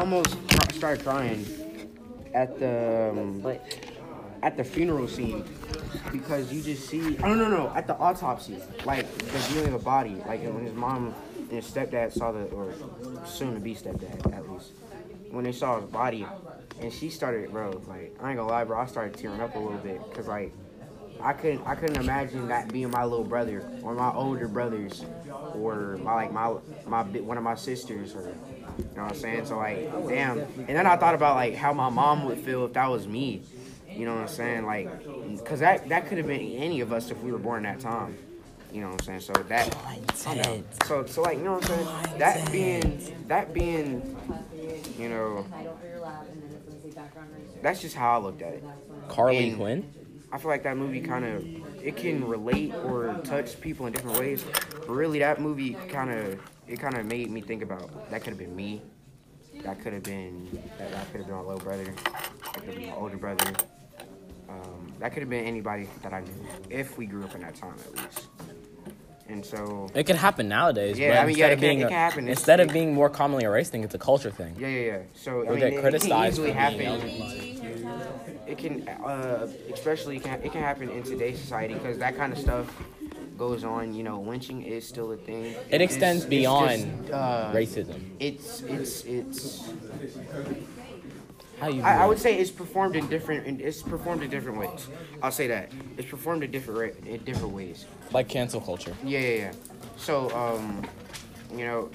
almost started crying at the um, at the funeral scene because you just see. Oh no no at the autopsy, like the viewing of the body, like when his mom and his stepdad saw the or soon to be stepdad at least when they saw his body, and she started, bro. Like I ain't gonna lie, bro. I started tearing up a little bit because like I couldn't I couldn't imagine that being my little brother or my older brothers or my like my my one of my sisters or you know what I'm saying. So like damn. And then I thought about like how my mom would feel if that was me. You know what I'm saying? Like, cause that that could have been any of us if we were born that time. You know what I'm saying? So that I know. So so like you know what I'm saying? That being that being you know that's just how I looked at it. Carly And- Quinn. I feel like that movie kind of it can relate or touch people in different ways. But really, that movie kind of it kind of made me think about that could have been me. That could have been that, that could have been my little brother. That could have been my older brother. Um, that could have been anybody that I knew if we grew up in that time at least. And so It could happen nowadays. Yeah, but I mean, yeah, instead it of can- being it can happen. It's- Instead of it- being more commonly a race thing, it's a culture thing. yeah, yeah, yeah. So I mean, get it- criticized it can easily happen. It can, uh, especially it can, it can happen in today's society because that kind of stuff goes on. You know, lynching is still a thing. It extends It's- it's beyond just, uh, Racism. It's it's it's. How you? I, I would say it's performed in different. in- It's performed in different ways. I'll say that it's performed in different in different ways. like cancel culture. Yeah, yeah, yeah. So, um, you know,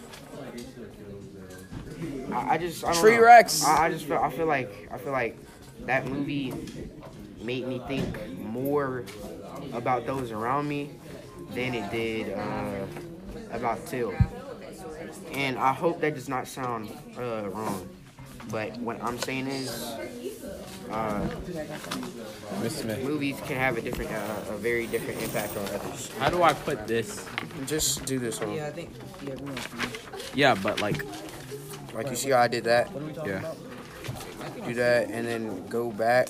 I, I just I don't Tree know. Rex. I, I just feel I feel like I feel like that movie made me think more about those around me than it did uh, about Till. And I hope that does not sound uh, wrong, but what I'm saying is. Uh, Miss Smith. movies can have a different, uh, a very different impact on others. How do I put this? Just do this one. Yeah, I think yeah, everyone's Yeah, but like, Like you see how I did that? What are we talking Yeah. about? Do that and then go back.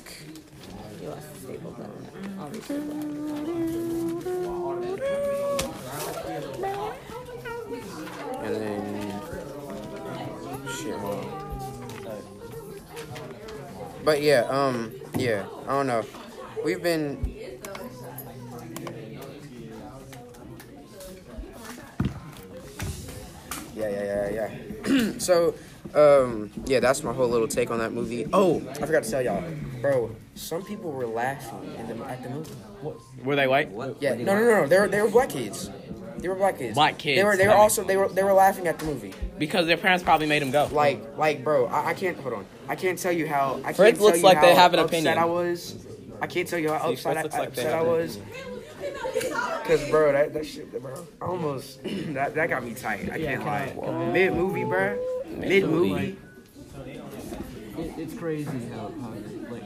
And then shit. But yeah, um, yeah, I don't know. We've been Yeah, yeah, yeah, yeah. so, um, yeah, that's my whole little take on that movie. Oh, I forgot to tell y'all, bro. Some people were laughing in the, at the movie. were they white? Yeah, no, no, no, no. They were they were black kids. They were black kids. Black kids, They were they were also they were they were laughing at the movie. Because their parents probably made them go. Like like bro, I, I can't hold on. I can't tell you how. I can't Fritz tell looks you like they how have an upset opinion. I was. I can't tell you how See, upset, I, like upset I was. Cause bro, that, that shit, bro, almost that that got me tight. I can't lie. Mid movie, bro. Mid movie. It, it's crazy how, how like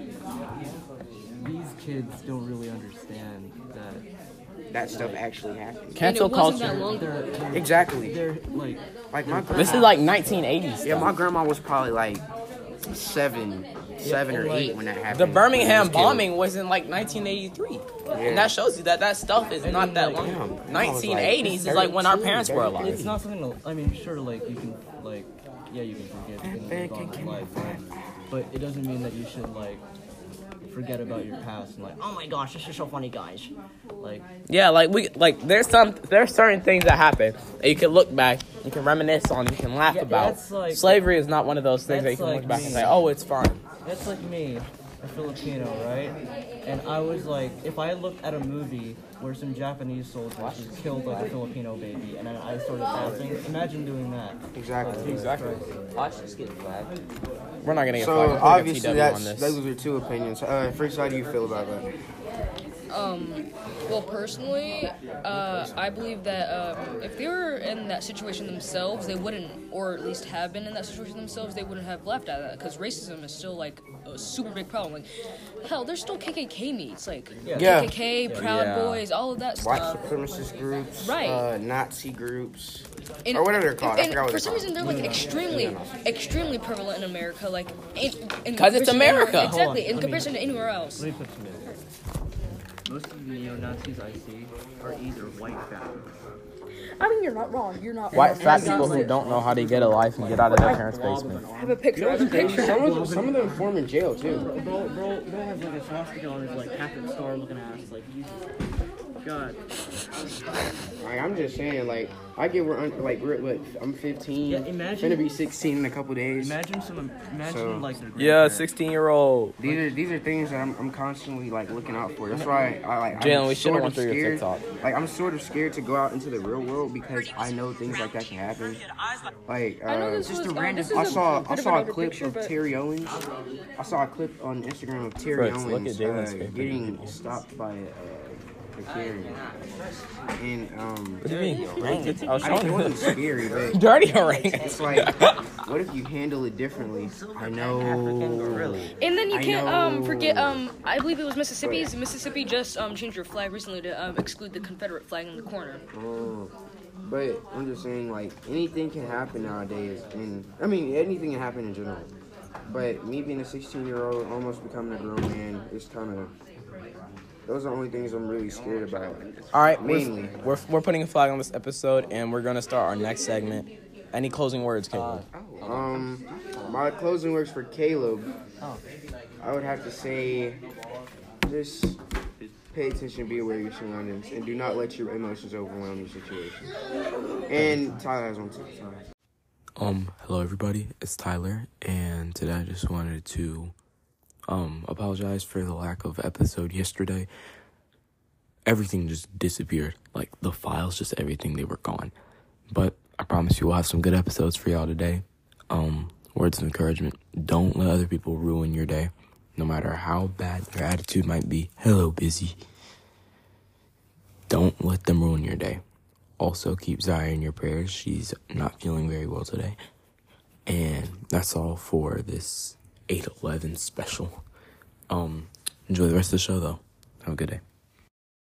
these kids don't really understand that That stuff actually happened. Cancel and it wasn't culture. that long they're, they're, Exactly. they're like Like my grandma. This is like 1980s. Yeah, stuff. my grandma was probably like seven, seven or eight when that happened. The Birmingham was bombing was in like 1983, Yeah. and that shows you that that stuff is not that long. Damn, I was like 1980s is like when our parents were alive. it's not something. To, I mean, sure, like you can like yeah, you can forgive things Man, that have can- gone in life, right? but it doesn't mean that you should like forget about your past and like oh my gosh, this is so funny, guys. Like Yeah, like we like there's some there's certain things that happen that you can look back, you can reminisce on, you can laugh Yeah, about. like- Slavery is not one of those things that you can like look back and say, oh, it's fine. That's like me, a Filipino, right? And I was like, if I looked at a movie where some Japanese soldiers just killed like a Filipino baby, and then I started laughing, imagine doing that. Exactly. Exactly. Watch this get flagged. We're not gonna get So flagged. We'll take a obviously that's on this. those are two opinions. Uh, first, how do you feel about that? Um, well, personally, uh, I believe that um, if they were in that situation themselves, they wouldn't, or at least have been in that situation themselves, they wouldn't have laughed at that because racism is still like a super big problem. Like, hell, there's still KKK meets, like Yeah. KKK, Proud Yeah. Boys, all of that White stuff. supremacist groups, Right. uh, Nazi groups, And- or whatever they're called. I And, what for they're some called. reason, they're like extremely, extremely prevalent in America. Like, in, in 'Cause it's comparison to anywhere- America. Exactly, in let me- comparison to anywhere else. Most of the neo Nazis I see are either white fascists I mean, you're not wrong. You're not White wrong. fat people who don't know how to get a life and get out of their parents' basement. I have a picture. I have a picture. Some of them, some of them form in jail too. Bro, bro, bro has like a swastika on his like Catholic star looking ass. Like, you, God. Like, I'm just saying, like I get we're un- like we're what I'm 15. Yeah, imagine- Gonna be 16 in a couple days. Imagine some, imagine So- like their Yeah, 16 year old. These are these are things that I'm, I'm constantly like looking out for. That's why I like. Jalen, I'm we should've sort went of through your scared. TikTok. Like I'm sort of scared to go out into the real world because I know things like that can happen. Like I know uh, this was, um, this is I a saw bit I saw a clip picture, of but- Terrell Owens. I saw a clip on Instagram of Terry Fritz, look Owens at uh, getting stopped by uh, a carrier. And um, What do you mean? I was I mean, wasn't scary, but Dirty ring. it's like, what if you handle it differently? I know. And then you I can't um know. forget um I believe it was Mississippi's. Mississippi just um changed their flag recently to um, exclude the Confederate flag in the corner. Oh, but I'm just saying, like anything can happen nowadays, and I mean anything can happen in general. But me being a 16 year old, almost becoming a grown man, is kind of those are the only things I'm really scared about. All right, we're, Mainly. we're, we're putting a flag on this episode, and we're gonna start our next segment. Any closing words, Caleb? Um, my closing words for Caleb. I would have to say, just pay attention, be aware of your surroundings, and do not let your emotions overwhelm your situation. And Tyler has one too. Tyler. Um, hello everybody, it's Tyler, and today I just wanted to um apologize for the lack of episode yesterday. Everything just disappeared. Like the files, just everything, they were gone. But I promise you we'll have some good episodes for y'all today. Um, words of encouragement. Don't let other people ruin your day. No matter how bad their attitude might be. Hello, busy. Don't let them ruin your day. Also, keep Zaya in your prayers. She's not feeling very well today. And that's all for this 811 special. Um, enjoy the rest of the show, though. Have a good day.